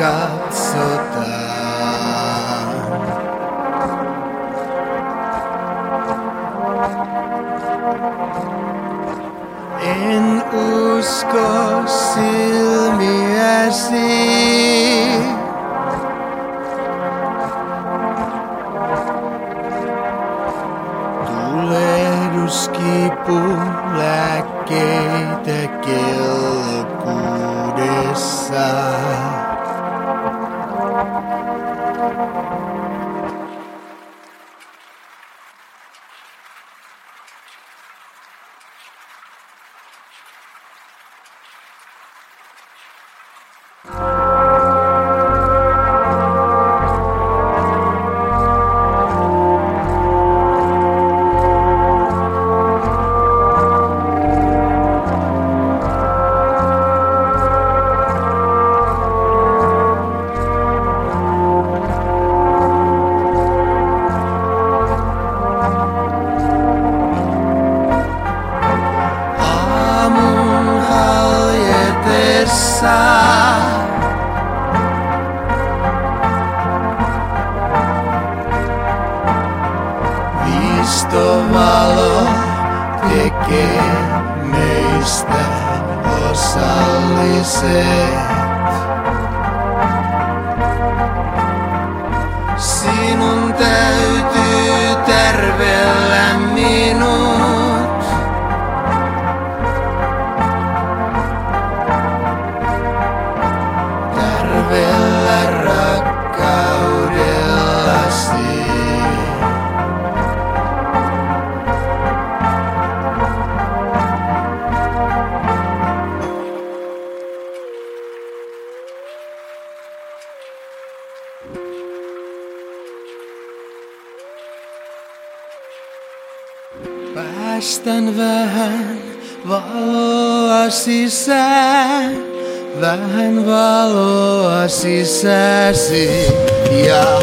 katsotaan. En usko silmiäsi. Tulehduskipu lääkkeitä kelkuudessaan. Osalliset. Sinun täytyy tärvellä Päästän vähän valoa sisään, vähän valoa sisäsi ja